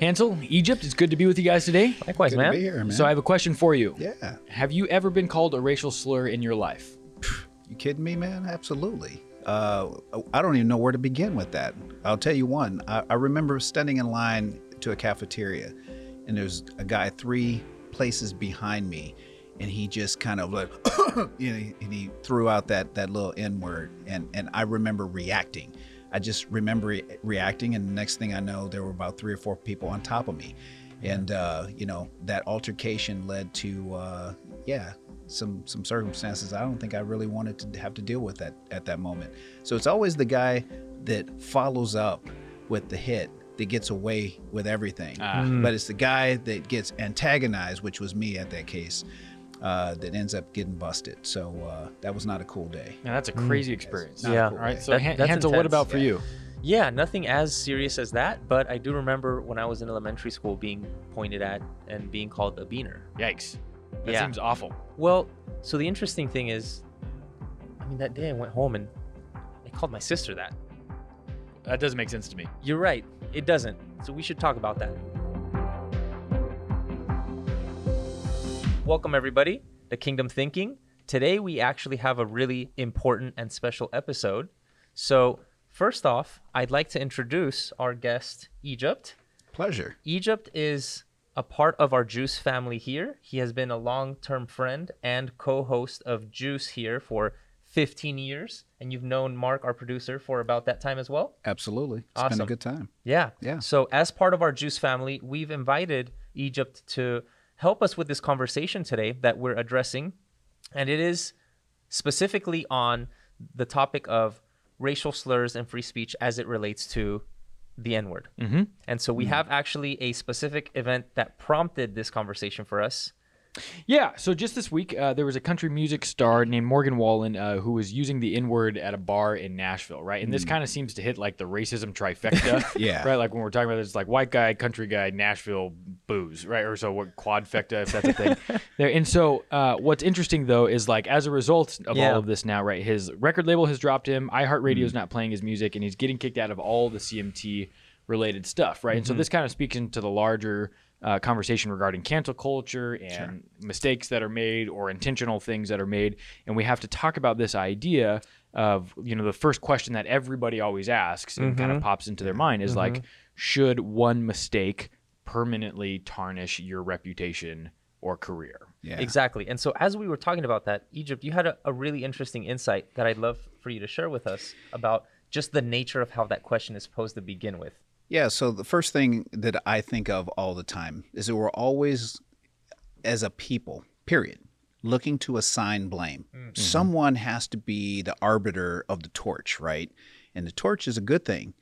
Hansel, Egypt, it's good to be with you guys today. Likewise, Good man. to be here, man. So I have a question for you. yeah. Have you ever been called a racial slur in your life? You kidding me, man? Absolutely. Uh, I don't even know where to begin with that. I'll tell you one. I, I remember standing in line to a cafeteria, and there's a guy three places behind me, and he just kind of like, you know, and he threw out that that little N word, and and I remember reacting. I just remember re- reacting, and the next thing I know, there were about three or four people on top of me, and uh, you know that altercation led to uh, yeah some some circumstances I don't think I really wanted to have to deal with that at that moment. So it's always the guy that follows up with the hit that gets away with everything, but it's the guy that gets antagonized, which was me at that case. Uh, that ends up getting busted. So uh, that was not a cool day. Now, that's a crazy experience. Yeah. cool All right. day. So That- Han- that's Hansel, what about for Yeah. you? Yeah, nothing as serious as that, but I do remember when I was in elementary school being pointed at and being called a beaner. Yikes. That Yeah. seems awful. Well, so the interesting thing is, I mean, that day I went home and I called my sister that. That doesn't make sense to me. You're right, it doesn't. So we should talk about that. Welcome, everybody, to Kingdom Thinking. Today, we actually have a really important and special episode. So, first off, I'd like to introduce our guest, Egypt. Pleasure. Egypt is a part of our Juice family here. He has been a long term friend and co host of Juice here for 15 years. And you've known Mark, our producer, for about that time as well. Absolutely. It's been Awesome. a good time. Yeah. Yeah. So, as part of our Juice family, we've invited Egypt to help us with this conversation today that we're addressing. And it is specifically on the topic of racial slurs and free speech as it relates to the N word. Mm-hmm. And so, we have actually a specific event that prompted this conversation for us. Yeah. So just this week, uh, there was a country music star named Morgan Wallen uh, who was using the N word at a bar in Nashville, right? And this kind of seems to hit like the racism trifecta. Yeah. Right. Like when we're talking about this, like white guy, country guy, Nashville, booze, right? Or so what quadfecta, if that's a thing. there. And so uh, what's interesting though is like as a result of Yeah. all of this now, right? His record label has dropped him. iHeartRadio's not playing his music, and he's getting kicked out of all the CMT related stuff, right? And so this kind of speaks into the larger uh, conversation regarding cancel culture and mistakes that are made or intentional things that are made. And we have to talk about this idea of, you know, the first question that everybody always asks and kind of mm-hmm. pops into their mm-hmm. mind is like, mm-hmm. should one mistake permanently tarnish your reputation or career? Yeah. Exactly. And so, as we were talking about that, Egypt, you had a, a really interesting insight that I'd love for you to share with us about just the nature of how that question is supposed to begin with. Yeah, so the first thing that I think of all the time is that we're always, as a people, period, looking to assign blame. Mm-hmm. Someone has to be the arbiter of the torch, right? And the torch is a good thing,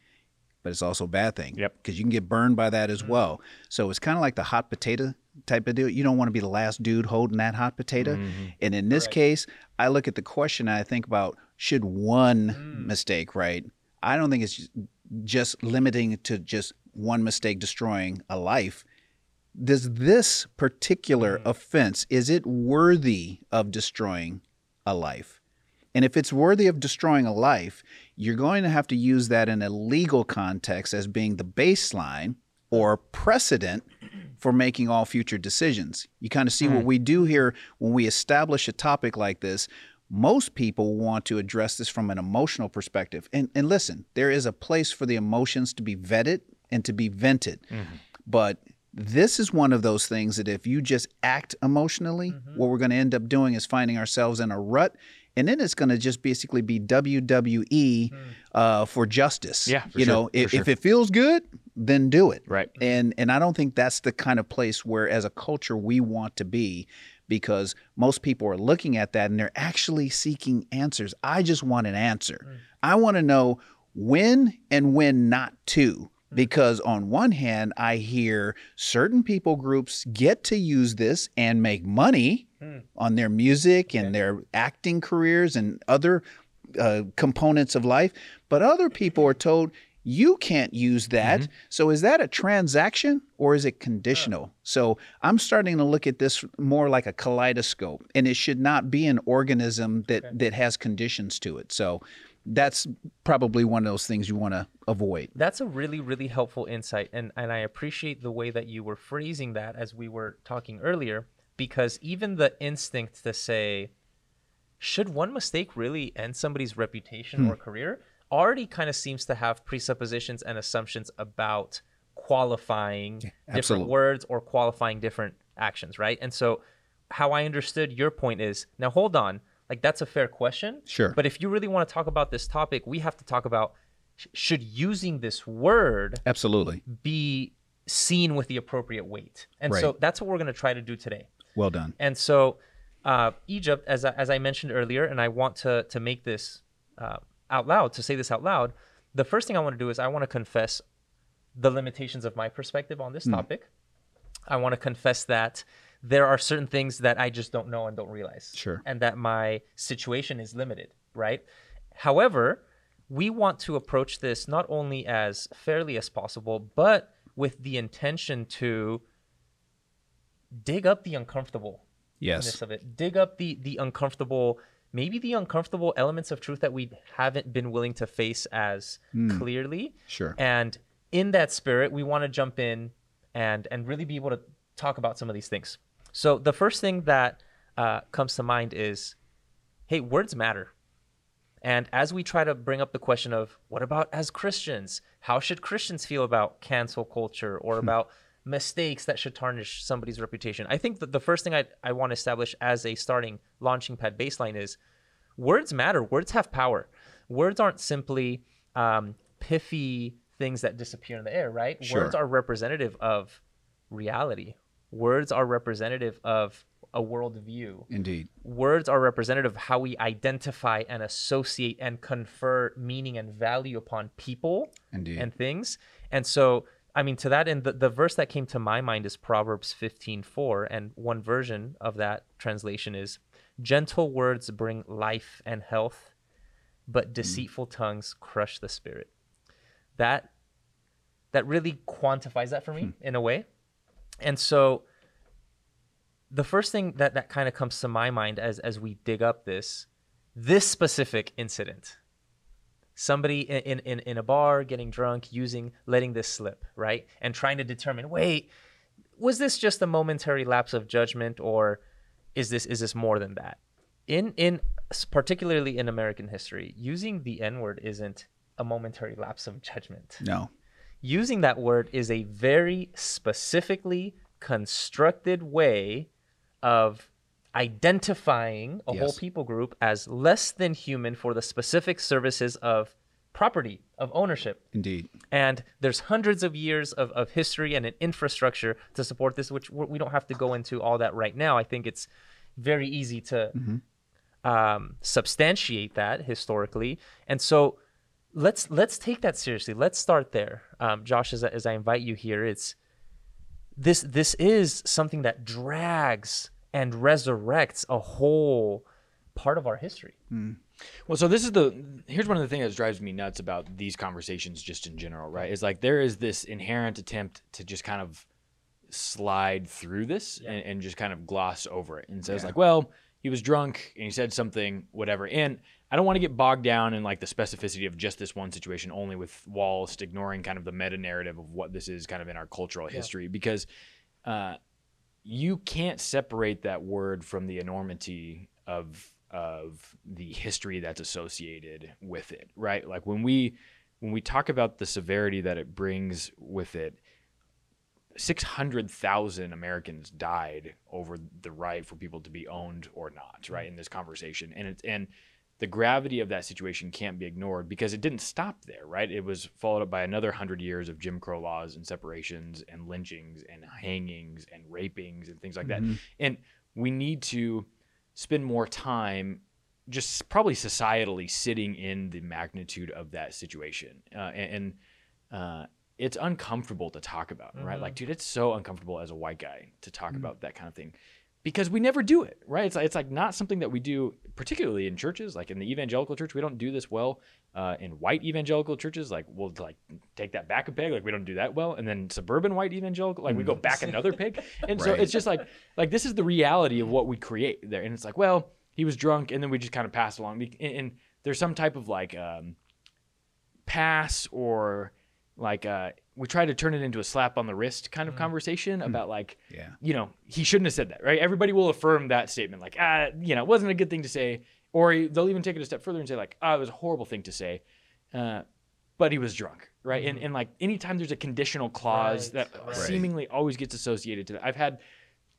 but it's also a bad thing. Yep. Because you can get burned by that as mm-hmm. well. So it's kind of like the hot potato type of deal. You don't want to be the last dude holding that hot potato. Mm-hmm. And in this case, I look at the question and I think about should one mm. mistake, right? I don't think it's just- limiting to just one mistake destroying a life. Does this particular mm-hmm. offense is it worthy of destroying a life? And if it's worthy of destroying a life, you're going to have to use that in a legal context as being the baseline or precedent for making all future decisions. You kind of see what mm. we do here when we establish a topic like this. Most people want to address this from an emotional perspective. And, and listen, there is a place for the emotions to be vetted and to be vented. Mm-hmm. But this is one of those things that if you just act emotionally, mm-hmm. what we're going to end up doing is finding ourselves in a rut. And then it's going to just basically be WWE mm. uh, for justice. Yeah, for you sure, know, if, sure. if it feels good, then do it. Right. And and I don't think that's the kind of place where, as a culture, we want to be, because most people are looking at that and they're actually seeking answers. I just want an answer. I want to know when and when not to. Because on one hand, I hear certain people groups get to use this and make money on their music and their acting careers and other uh, components of life. But other people are told you can't use that. Mm-hmm. So is that a transaction or is it conditional? Uh. So I'm starting to look at this more like a kaleidoscope, and it should not be an organism that that has conditions to it. So that's probably one of those things you want to avoid. That's a really, really helpful insight. And, and I appreciate the way that you were phrasing that as we were talking earlier, because even the instinct to say, should one mistake really end somebody's reputation hmm. or career already kind of seems to have presuppositions and assumptions about qualifying different words or qualifying different actions, right? And so, how I understood your point is now, hold on, like that's a fair question. Sure. But if you really want to talk about this topic, we have to talk about sh- should using this word Absolutely. be seen with the appropriate weight. And so that's what we're going to try to do today. Well done. And so, uh, Egypt, as I, as I mentioned earlier, and I want to to make this uh, out loud, to say this out loud. The first thing I want to do is I want to confess the limitations of my perspective on this hmm. topic. I want to confess that there are certain things that I just don't know and don't realize. Sure. And that my situation is limited, right? However, we want to approach this not only as fairly as possible, but with the intention to dig up the uncomfortable Yes. of it. Dig up the the uncomfortable, maybe the uncomfortable elements of truth that we haven't been willing to face as clearly. Sure. And in that spirit, we want to jump in and and really be able to talk about some of these things. So the first thing that uh, comes to mind is, hey, words matter. And as we try to bring up the question of what about as Christians? How should Christians feel about cancel culture or about mistakes that should tarnish somebody's reputation? I think that the first thing I, I want to establish as a starting launching pad baseline is words matter. Words have power. Words aren't simply um, piffy things that disappear in the air, right? Sure. Words are representative of reality. Words are representative of a worldview Indeed. words are representative of how we identify and associate and confer meaning and value upon people Indeed. and things. And so, I mean, to that end, the, the verse that came to my mind is Proverbs 15:4, and one version of that translation is, "Gentle words bring life and health, but mm. deceitful tongues crush the spirit." That that really quantifies that for me hmm. in a way. And so, the first thing that that kind of comes to my mind as as we dig up this this specific incident somebody in, in in a bar getting drunk using letting this slip right? And trying to determine wait was this just a momentary lapse of judgment or is this is this more than that? In in particularly in american history using the n word isn't a momentary lapse of judgment. No. using that word is a very specifically constructed way of identifying a whole people group as less than human for the specific services of property, of ownership. Indeed. And there's hundreds of years of, of history and an infrastructure to support this, which we're- don't have to go into all that right now. I think it's very easy to um, substantiate that historically. And so let's let's take that seriously. Let's start there, um, Josh. As I, as I invite you here, it's this this is something that drags and resurrects a whole part of our history. Well, so this is the here's one of the things that drives me nuts about these conversations just in general, right? Is like there is this inherent attempt to just kind of slide through this and, and just kind of gloss over it. And so it's like, well, he was drunk and he said something, whatever. And I don't want to get bogged down in like the specificity of just this one situation, only with Wallst ignoring kind of the meta narrative of what this is kind of in our cultural history, because uh, you can't separate that word from the enormity of of the history that's associated with it right? Like when we when we talk about the severity that it brings with it 600,000 Americans died over the right for people to be owned or not right in this conversation. And it's and the gravity of that situation can't be ignored because it didn't stop there, right? It was followed up by another hundred years of Jim Crow laws and separations and lynchings and hangings and rapings and things like that. And we need to spend more time just probably societally sitting in the magnitude of that situation. Uh, and and uh, it's uncomfortable to talk about, right? Like, dude, it's so uncomfortable as a white guy to talk about that kind of thing because we never do it, right? It's like, it's like not something that we do, particularly in churches, like in the evangelical church, we don't do this well. Uh, in white evangelical churches, like we'll like take that back a peg, like we don't do that well. And then suburban white evangelical, like we go back another peg. And so it's just like, like this is the reality of what we create there. And it's like, well, he was drunk, and then we just kind of pass along. And, and there's some type of like um, pass or like uh, we try to turn it into a slap on the wrist kind of conversation about like Yeah. you know he shouldn't have said that right? Everybody will affirm that statement like ah you know it wasn't a good thing to say. Or they'll even take it a step further and say like ah it was a horrible thing to say. Uh, but he was drunk right? And, and like anytime there's a conditional clause Right, that right. seemingly always gets associated to that. I've had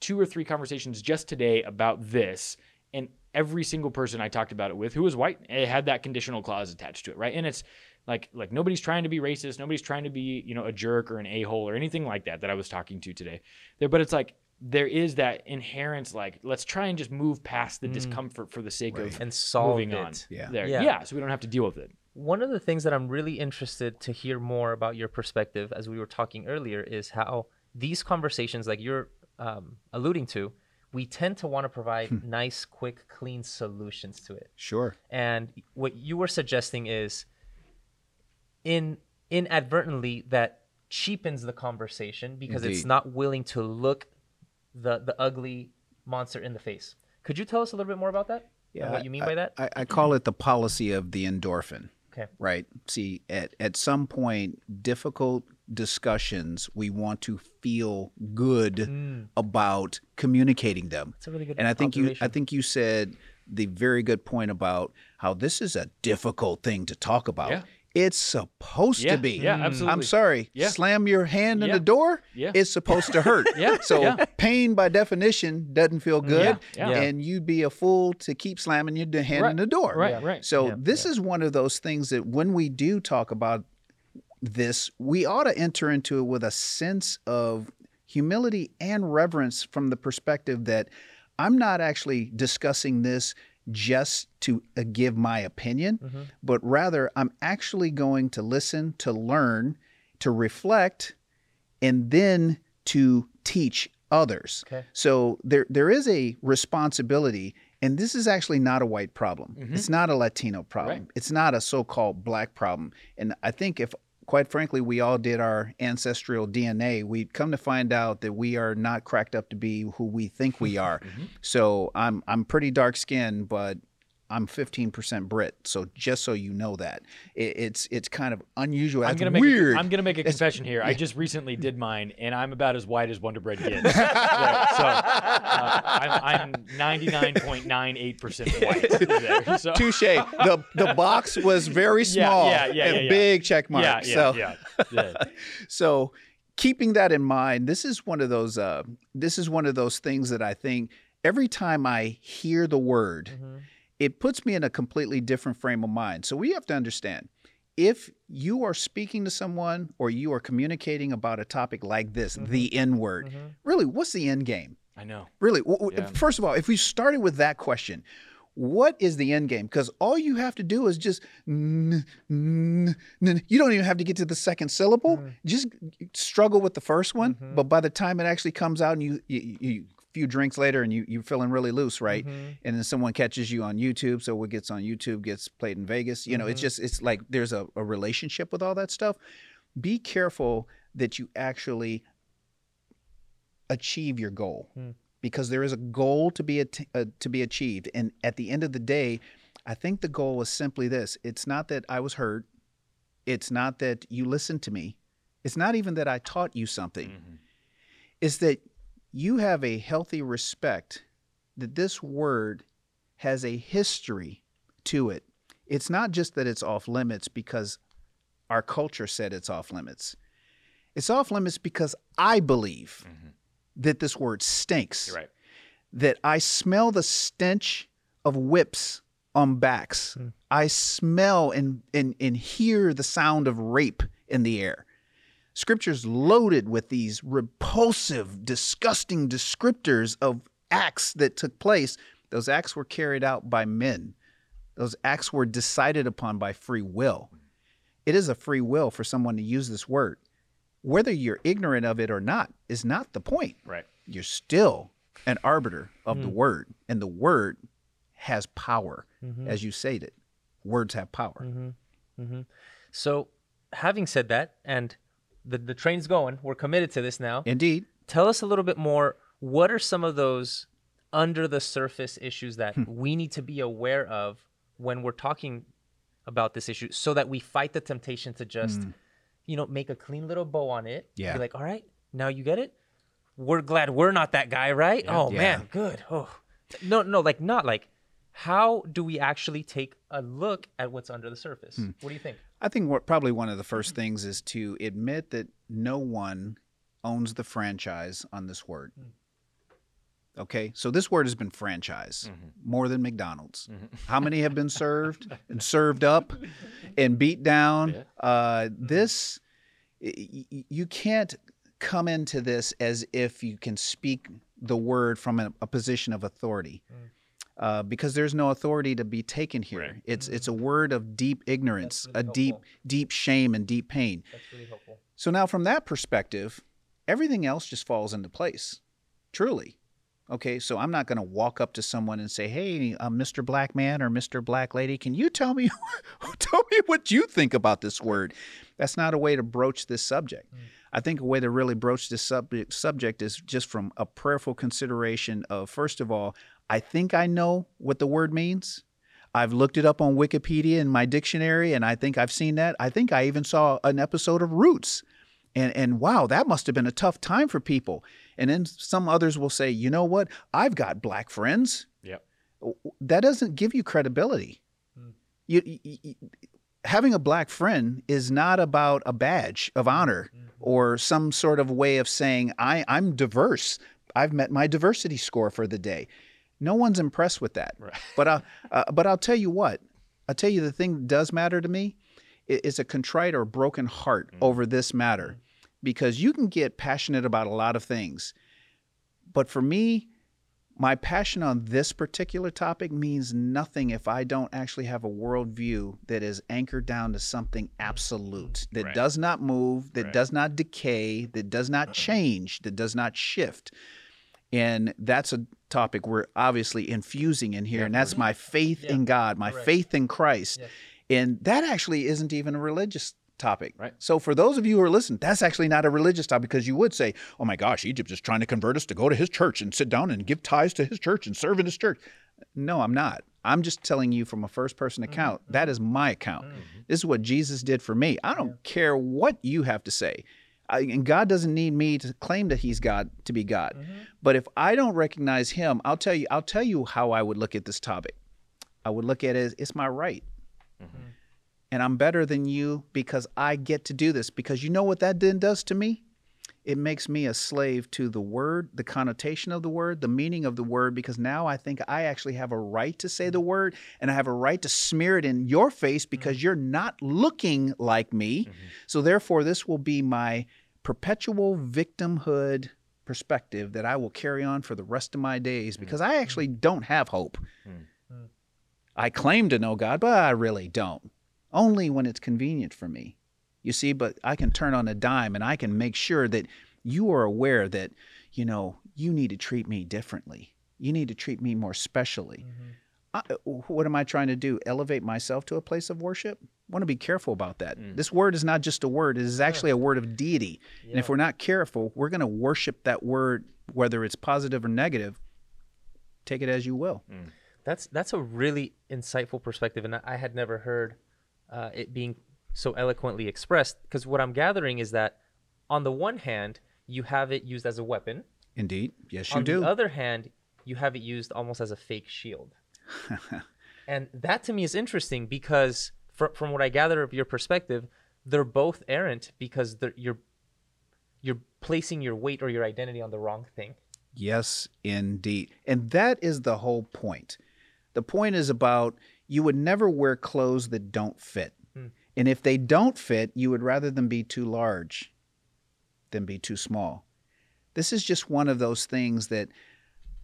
two or three conversations just today about this and every single person i talked about it with who was white it had that conditional clause attached to it right? And it's like like nobody's trying to be racist nobody's trying to be you know a jerk or an a-hole or anything like that that i was talking to today there but it's like there is that inherent like let's try and just move past the discomfort for the sake of and solving it. on Yeah. there Yeah. yeah so we don't have to deal with it One of the things that I'm really interested to hear more about your perspective, as we were talking earlier, is how these conversations, like you're um, alluding to, we tend to want to provide nice, quick, clean solutions to it. Sure. And what you were suggesting is in inadvertently that cheapens the conversation because it's not willing to look the the ugly monster in the face. Could you tell us a little bit more about that? Yeah, what you mean I, by that? I, I call it the policy of the endorphin. okay. Right. See, at, at some point, difficult discussions, we want to feel good mm. about communicating them. That's a really good and I think you I think you said the very good point about how this is a difficult thing to talk about. Yeah. It's supposed Yeah, to be. yeah, absolutely. I'm sorry. Yeah. Slam your hand in Yeah. the door. Yeah. It's supposed to hurt. Yeah, So yeah. pain by definition doesn't feel mm, good. yeah. Yeah. And you'd be a fool to keep slamming your d- hand in the door. right right So Yeah, this is one of those things that when we do talk about this, we ought to enter into it with a sense of humility and reverence from the perspective that I'm not actually discussing this just to uh, give my opinion, Mm-hmm. but rather I'm actually going to listen, to learn, to reflect, and then to teach others. Okay. So there there is a responsibility, and this is actually not a white problem. It's not a Latino problem. Right. It's not a so-called black problem. And I think if quite frankly we all did our ancestral DNA, we'd come to find out that we are not cracked up to be who we think we are. Mm-hmm. So I'm I'm pretty dark skinned, but I'm 15% Brit, so just so you know that it, it's it's kind of unusual. I'm gonna make weird. A, I'm gonna make a confession here. I just recently did mine, and I'm about as white as Wonder Bread gets. Right, so uh, I'm, I'm 99.98 percent white. There, so. Touche. The the box was very small yeah, yeah, and yeah, yeah. big check mark. Yeah, yeah, so yeah, yeah. so keeping that in mind, this is one of those uh, this is one of those things that I think every time I hear the word, it puts me in a completely different frame of mind. So we have to understand if you are speaking to someone or you are communicating about a topic like this, mm-hmm. the N word, mm-hmm. really, what's the end game? I know. Really, Yeah. first of all, if we started with that question, what is the end game? Because all you have to do is just, n- n- n- you don't even have to get to the second syllable. Mm. Just struggle with the first one. Mm-hmm. But by the time it actually comes out and you, you, you few drinks later and you, you're feeling really loose, right? Mm-hmm. And then someone catches you on YouTube. So what gets on YouTube gets played in Vegas. You know, it's mm-hmm. just, it's like there's a, a relationship with all that stuff. Be careful that you actually achieve your goal hmm. because there is a goal to be at- uh, to be achieved and at the end of the day i think the goal is simply this it's not that i was hurt it's not that you listened to me it's not even that i taught you something mm-hmm. it's that you have a healthy respect that this word has a history to it it's not just that it's off limits because our culture said it's off limits it's off limits because i believe mm-hmm. that this word stinks. You're right. That I smell the stench of whips on backs. Hmm. I smell and, and, and hear the sound of rape in the air. Scripture's loaded with these repulsive, disgusting descriptors of acts that took place. Those acts were carried out by men. Those acts were decided upon by free will. It is a free will for someone to use this word. Whether you're ignorant of it or not is not the point Right. you're still an arbiter of the hmm. word and the word has power mm-hmm. as you stated words have power mm-hmm. Mm-hmm. So, having said that, and the, the train's going, we're committed to this now. indeed Tell us a little bit more. What are some of those under the surface issues that we need to be aware of when we're talking about this issue so that we fight the temptation to just, Mm. you know, make a clean little bow on it. Yeah. Be like, all right, now you get it. We're glad we're not that guy, right? Oh Yeah. man, good. Oh, no, no, like not like. How do we actually take a look at what's under the surface? Hmm. What do you think? I think what probably one of the first mm-hmm. things is to admit that no one owns the franchise on this word. Mm. Okay, so this word has been franchised mm-hmm. more than McDonald's. Mm-hmm. How many have been served and served up and beat down? Uh, this, y- y- you can't come into this as if you can speak the word from a, a position of authority. Mm. Uh, because there's no authority to be taken here. Right. It's it's a word of deep ignorance, really a deep helpful. deep shame and deep pain. That's really helpful. So now from that perspective, everything else just falls into place. Truly. Okay, so I'm not going to walk up to someone and say, "Hey, uh, Mr. Black Man or Mr. Black Lady, can you tell me tell me what you think about this word?" That's not a way to broach this subject. I think a way to really broach this subject subject is just from a prayerful consideration of first of all, I think I know what the word means. I've looked it up on Wikipedia in my dictionary, and I think I've seen that. I think I even saw an episode of Roots, and and wow, that must have been a tough time for people. And then some others will say, you know what? I've got black friends. Yep. That doesn't give you credibility. Hmm. You, you- you- having a black friend is not about a badge of honor mm-hmm. or some sort of way of saying I, I'm diverse. I've met my diversity score for the day. No one's impressed with that. Right. But uh, uh, but I'll tell you what. I'll tell you the thing that does matter to me i- is a contrite or broken heart over this matter, because you can get passionate about a lot of things, but for me, my passion on this particular topic means nothing if I don't actually have a worldview that is anchored down to something absolute, that Right. does not move, that Right. does not decay, that does not change, that does not shift. And that's a topic we're obviously infusing in here. and that's my faith in God, my Correct. faith in Christ. Yes. And that actually isn't even a religious topic. Right. So for those of you who are listening, that's actually not a religious topic because you would say, "Oh my gosh, Egypt is trying to convert us to go to his church and sit down and give tithes to his church and serve in his church." No, I'm not. I'm just telling you from a first person mm-hmm. account. That mm-hmm. is my account. Mm-hmm. This is what Jesus did for me. I don't care what you have to say. I, and God doesn't need me to claim that he's God to be God. Mm-hmm. But if I don't recognize him, I'll tell you I'll tell you how I would look at this topic. I would look at it as it's my right mm-hmm. and I'm better than you because I get to do this. Because you know what that then does to me? It makes me a slave to the word, the connotation of the word, the meaning of the word, because now I think I actually have a right to say the mm-hmm. word and I have a right to smear it in your face because mm-hmm. you're not looking like me. Mm-hmm. So therefore, this will be my perpetual victimhood perspective that I will carry on for the rest of my days because I actually don't have hope. Mm. I claim to know God, but I really don't. Only when it's convenient for me. You see, but I can turn on a dime and I can make sure that you are aware that, you know, you need to treat me differently. You need to treat me more specially. Mm-hmm. I, what am I trying to do? Elevate myself to a place of worship? I want to be careful about that. Mm. This word is not just a word, it is actually a word of deity. And if we're not careful, we're going to worship that word, whether it's positive or negative. Take it as you will. Mm. That's that's a really insightful perspective, and I, I had never heard uh, it being so eloquently expressed. Because what I'm gathering is that, on the one hand, you have it used as a weapon. Indeed. Yes, you on do. On the other hand, you have it used almost as a fake shield. and that to me is interesting because, fr- from what I gather of your perspective, they're both errant because they're, you're you're placing your weight or your identity on the wrong thing. Yes, indeed. And that is the whole point. The point is about you would never wear clothes that don't fit. And if they don't fit, you would rather them be too large than be too small. This is just one of those things that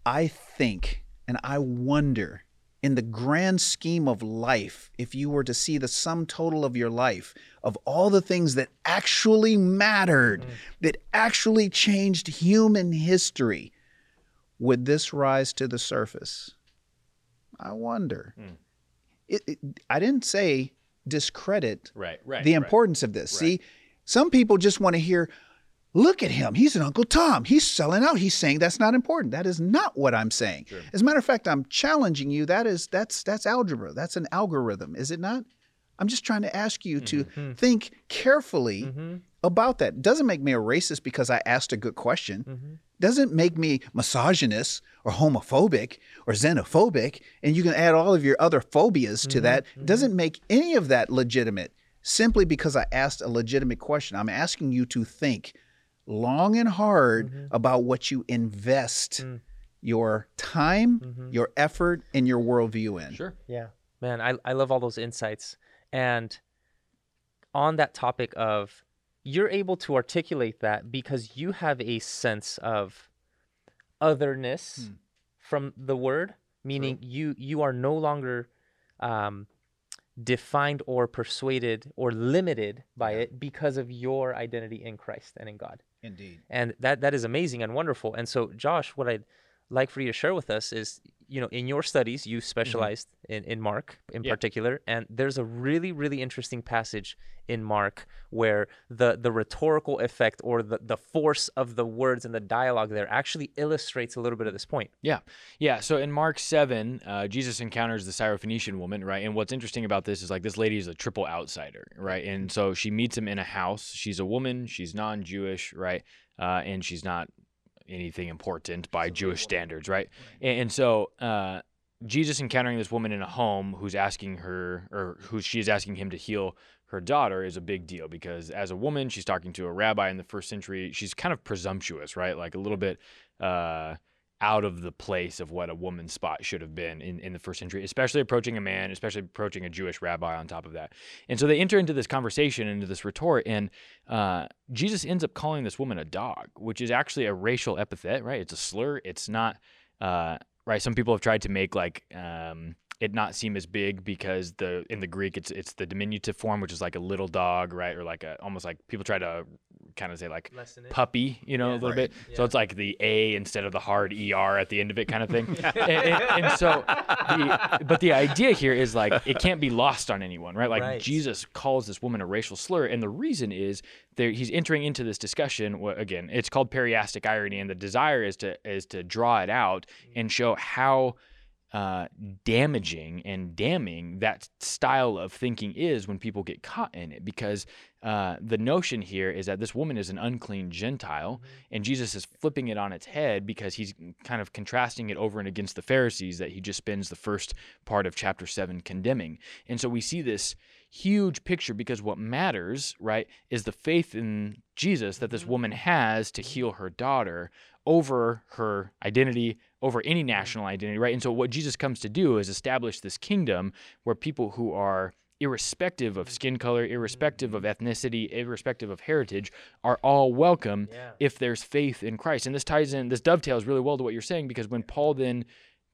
I think and I wonder in the grand scheme of life, if you were to see the sum total of your life, of all the things that actually mattered, that actually changed human history, would this rise to the surface? I wonder. Hmm. It, it, I didn't say discredit Right, right. the right. importance of this. See, some people just want to hear, look at him. He's an Uncle Tom. He's selling out. He's saying that's not important. That is not what I'm saying. As a matter of fact, I'm challenging you. That is that's that's algebra. That's an algorithm, is it not? I'm just trying to ask you to Mm-hmm. think carefully about that. Doesn't make me a racist because I asked a good question. Mm-hmm. Doesn't make me misogynist or homophobic or xenophobic. And you can add all of your other phobias Mm-hmm. to that. Doesn't make any of that legitimate simply because I asked a legitimate question. I'm asking you to think long and hard Mm-hmm. about what you invest Mm. your time, Mm-hmm. your effort, and your worldview in. Sure. Yeah. Man, I, I love all those insights. And on that topic of you're able to articulate that because you have a sense of otherness Hmm. from the word, meaning you you are no longer um, defined or persuaded or limited by it because of your identity in Christ and in God Indeed. and that that is amazing and wonderful and so josh what i'd like for you to share with us is you know in your studies you specialized in, in mark in Yeah. particular and there's a really really interesting passage in mark where the the rhetorical effect or the, the force of the words and the dialogue there actually illustrates a little bit of this point Yeah. Yeah. So in Mark 7, uh, Jesus encounters the Syrophoenician woman, right? And what's interesting about this is like this lady is a triple outsider, right? And so she meets him in a house. She's a woman, she's non Jewish, right? Uh, and she's not anything important by Jewish standards, right? And, and so, uh, Jesus encountering this woman in a home who's asking her, or who she is asking him to heal her daughter is a big deal because as a woman, she's talking to a rabbi in the first century. She's kind of presumptuous, right? Like a little bit uh, out of the place of what a woman's spot should have been in, in the first century, especially approaching a man, especially approaching a Jewish rabbi on top of that. And so they enter into this conversation, into this retort, and uh, Jesus ends up calling this woman a dog, which is actually a racial epithet, right? It's a slur. It's not. Uh, right some people have tried to make like um, it not seem as big because the in the greek it's it's the diminutive form which is like a little dog right? Or like a almost like people try to kind of say like puppy you know a little Right. bit so it's like the a instead of the hard er at the end of it kind of thing. And, and- and so the, but the idea here is like it can't be lost on anyone right? Like Right. jesus calls this woman a racial slur and the reason is there he's entering into this discussion wh- again it's called periastic irony and the desire is to is to draw it out and show how uh, damaging and damning that style of thinking is when people get caught in it because uh, the notion here is that this woman is an unclean gentile and jesus is flipping it on its head because he's kind of contrasting it over and against the pharisees that he just spends the first part of chapter 7 condemning. And so we see this huge picture because what matters right is the faith in jesus that this woman has to heal her daughter over her identity over any mm-hmm. national identity, right? And so what Jesus comes to do is establish this kingdom where people who are irrespective of skin color, irrespective of ethnicity, irrespective of heritage, are all welcome Yeah. if there's faith in Christ. And this ties in, this dovetails really well to what you're saying because when Paul then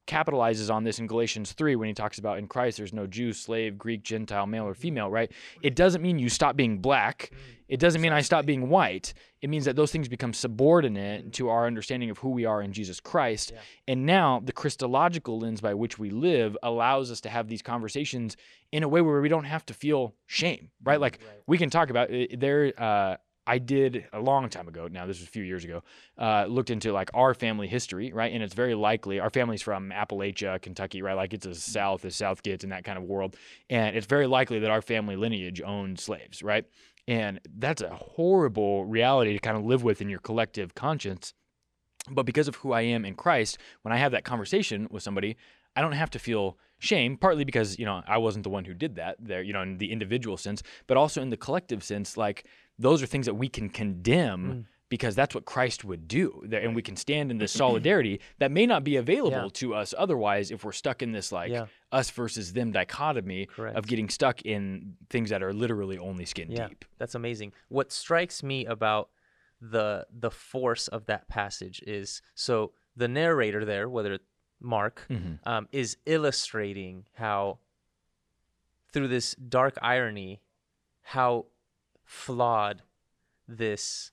capitalizes on this in Galatians 3 when he talks about in Christ there's no Jew, slave, Greek, Gentile, male or female, right? It doesn't mean you stop being black. It doesn't mean I stop being white. It means that those things become subordinate to our understanding of who we are in Jesus Christ. And now the Christological lens by which we live allows us to have these conversations in a way where we don't have to feel shame, right? Like we can talk about it. There, uh, I did a long time ago. Now this was a few years ago. Uh, looked into like our family history, right? And it's very likely our family's from Appalachia, Kentucky, right? Like it's as south as south gets in that kind of world, and it's very likely that our family lineage owned slaves, right? And that's a horrible reality to kind of live with in your collective conscience. But because of who I am in Christ, when I have that conversation with somebody, I don't have to feel shame, partly because, you know, I wasn't the one who did that there, you know, in the individual sense, but also in the collective sense, like those are things that we can condemn because that's what Christ would do. And we can stand in this solidarity that may not be available Yeah. to us otherwise if we're stuck in this like Yeah. us versus them dichotomy Correct. of getting stuck in things that are literally only skin yeah, deep. That's amazing. What strikes me about the the force of that passage is so the narrator there, whether it's Mark, Mm-hmm. um, is illustrating how through this dark irony, how flawed this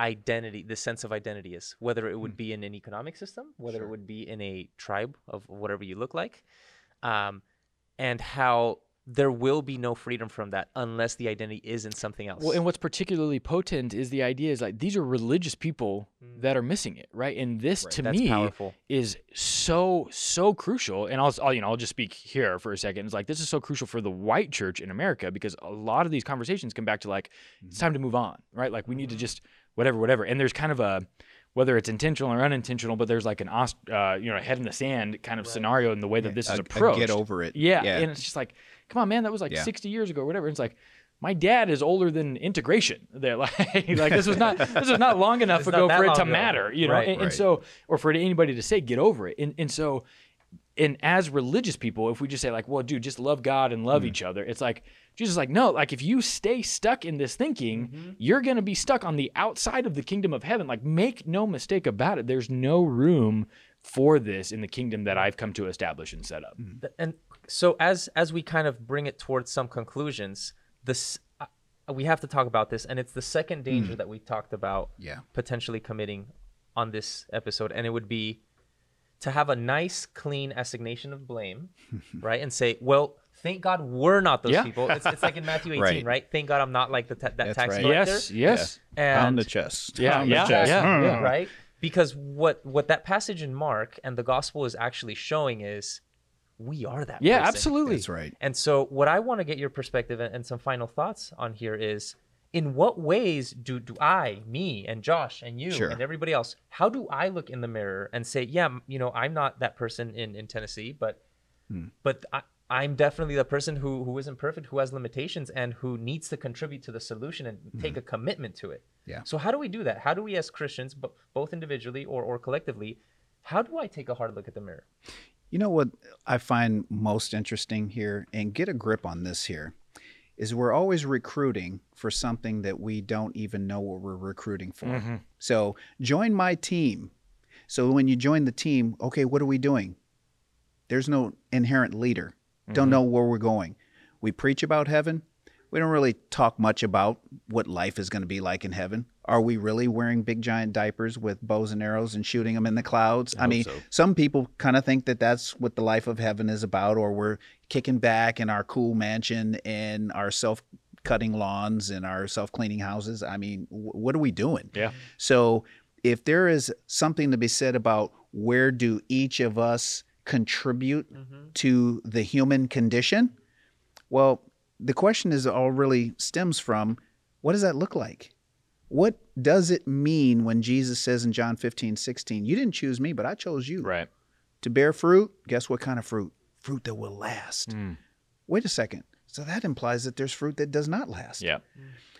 identity, this sense of identity is. Whether it would be in an economic system, whether it would be in a tribe of whatever you look like, um, and how there will be no freedom from that unless the identity is in something else. Well, and what's particularly potent is the idea is like these are religious people mm. that are missing it, right? And this to That's me powerful. is so so crucial. And I'll, I'll you know I'll just speak here for a second. It's like this is so crucial for the white church in America because a lot of these conversations come back to like it's mm. time to move on, right? Like we need to mm-hmm. just whatever whatever. And there's kind of a whether it's intentional or unintentional, but there's like an os- uh, you know head in the sand kind of scenario in the way that this is a- a approached. get over it. Yeah, Yeah. and it's just like, come on, man, that was like Yeah. 60 years ago or whatever. And It's like, my dad is older than integration. They're like, like this was not this was not long enough It's ago not for it to ago. matter, you know. Right, and, and so, or for anybody to say, get over it. And and so, and as religious people, if we just say like, well, dude, just love God and love each other, it's like Jesus is like, no, like if you stay stuck in this thinking, Mm-hmm. you're gonna be stuck on the outside of the kingdom of heaven. Like, make no mistake about it. There's no room for this in the kingdom that I've come to establish and set up. Th- and so as as we kind of bring it towards some conclusions this uh, we have to talk about this and it's the second danger that we talked about Yeah. potentially committing on this episode and it would be to have a nice clean assignation of blame right and say well thank god we're not those Yeah. people it's, it's like in matthew 18 right, Right. thank god i'm not like the ta- that That's tax right. collector Yes, yes. Pound and the chest. Yeah, Pound the yeah, chest. yeah, hmm. yeah. right because what what that passage in mark and the gospel is actually showing is we are that Yeah, person. absolutely. That's right. And so, what I want to get your perspective and, and some final thoughts on here is in what ways do, do I, me, and Josh, and you, Sure. and everybody else, how do I look in the mirror and say, yeah, you know, I'm not that person in, in Tennessee, but Hmm. but I, I'm definitely the person who, who isn't perfect, who has limitations, and who needs to contribute to the solution and take a commitment to it. Hmm. Yeah. So, how do we do that? How do we, as Christians, bo- both individually or, or collectively, how do I take a hard look at the mirror? You know what I find most interesting here, and get a grip on this here, is we're always recruiting for something that we don't even know what we're recruiting for. Mm-hmm. So join my team. So when you join the team, okay, what are we doing? There's no inherent leader. Don't mm-hmm. know where we're going. We preach about heaven. We don't really talk much about what life is going to be like in heaven. Are we really wearing big giant diapers with bows and arrows and shooting them in the clouds? I, mean, so. some people kind of think that that's what the life of heaven is about, or we're kicking back in our cool mansion and our self cutting lawns and our self cleaning houses. I mean, wh- what are we doing? Yeah. So, if there is something to be said about where do each of us contribute mm-hmm. to the human condition, well, the question is all really stems from what does that look like? What does it mean when Jesus says in John 15, 16, you didn't choose me, but I chose you Right. to bear fruit? Guess what kind of fruit? Fruit that will last. Hmm. Wait a second. So that implies that there's fruit that does not last. Yeah.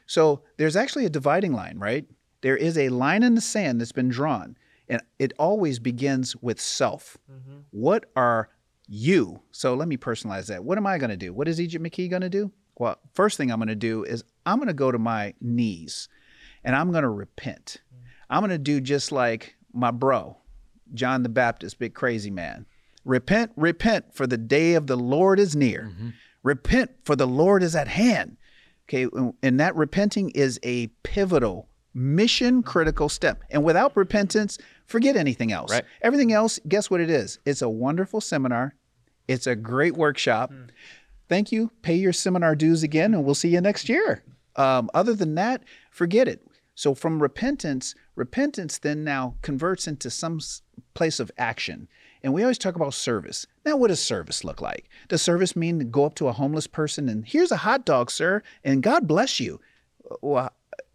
So there's actually a dividing line, right? There is a line in the sand that's been drawn, and it always begins with self. Mm-hmm. What are you? So let me personalize that. What am I going to do? What is Egypt McKee going to do? Well, first thing I'm going to do is I'm going to go to my knees and I'm going to repent. Mm. I'm going to do just like my bro, John the Baptist, big crazy man. Repent, repent, for the day of the Lord is near. Mm-hmm. Repent, for the Lord is at hand. Okay, and that repenting is a pivotal, mission critical step. And without repentance, forget anything else. Right. Everything else, guess what it is? It's a wonderful seminar. It's a great workshop. Thank you. Pay your seminar dues again, and we'll see you next year. Um, other than that, forget it. So from repentance, repentance then now converts into some place of action. And we always talk about service. Now, what does service look like? Does service mean to go up to a homeless person and here's a hot dog, sir, and God bless you? Well,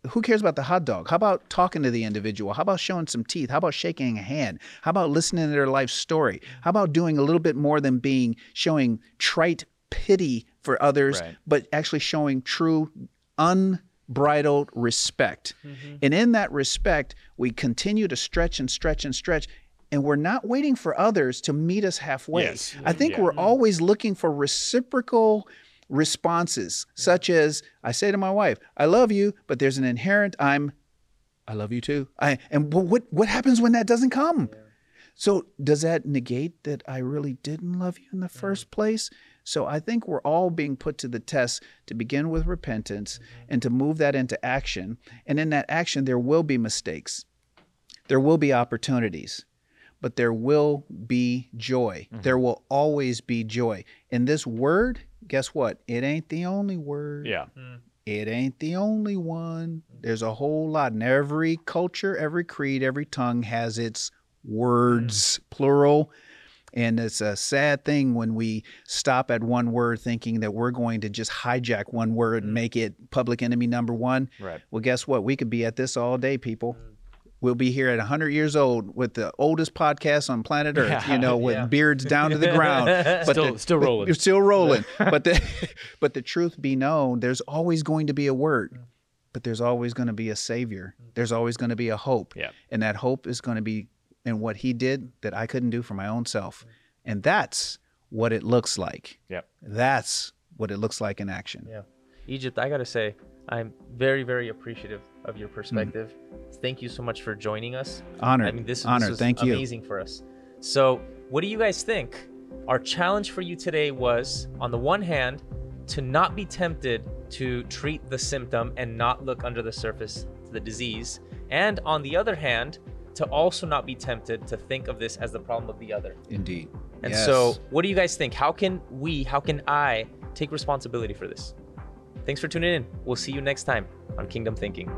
who cares about the hot dog? How about talking to the individual? How about showing some teeth? How about shaking a hand? How about listening to their life story? How about doing a little bit more than being showing trite pity for others, Right. but actually showing true unbridled respect. Mm-hmm. And in that respect, we continue to stretch and stretch and stretch. And we're not waiting for others to meet us halfway. Yes. I think Yeah. we're mm-hmm. always looking for reciprocal responses, such as I say to my wife, I love you, but there's an inherent I'm I love you too. I and what what happens when that doesn't come? So does that negate that I really didn't love you in the first place? So I think we're all being put to the test to begin with repentance mm-hmm. and to move that into action. And in that action there will be mistakes. There will be opportunities. But there will be joy. Mm-hmm. There will always be joy. And this word, guess what? It ain't the only word. Yeah. Hmm. It ain't the only one. There's a whole lot. And every culture, every creed, every tongue has its words, hmm. plural. And it's a sad thing when we stop at one word thinking that we're going to just hijack one word and hmm. make it public enemy number one. Right. Well, guess what? We could be at this all day, people. We'll be here at 100 years old with the oldest podcast on planet Earth, yeah, you know, with Yeah. beards down to the ground. But Still- the- still rolling. You're still rolling. but the but the truth be known, there's always going to be a word. But there's always going to be a savior. There's always going to be a hope. Yeah. And that hope is going to be in what he did that I couldn't do for my own self. And that's what it looks like. Yep. That's what it looks like in action. Yeah. Egypt, I got to say, I'm very, very appreciative of your hmm. perspective. Thank you so much for joining us. Honored. I mean, this, Honored. this was Thank you. amazing for us. So, what do you guys think? Our challenge for you today was, on the one hand, to not be tempted to treat the symptom and not look under the surface to the disease, and on the other hand, to also not be tempted to think of this as the problem of the other. Indeed. And Yes. so, what do you guys think? How can we, how can I take responsibility for this? Thanks for tuning in. We'll see you next time on Kingdom Thinking.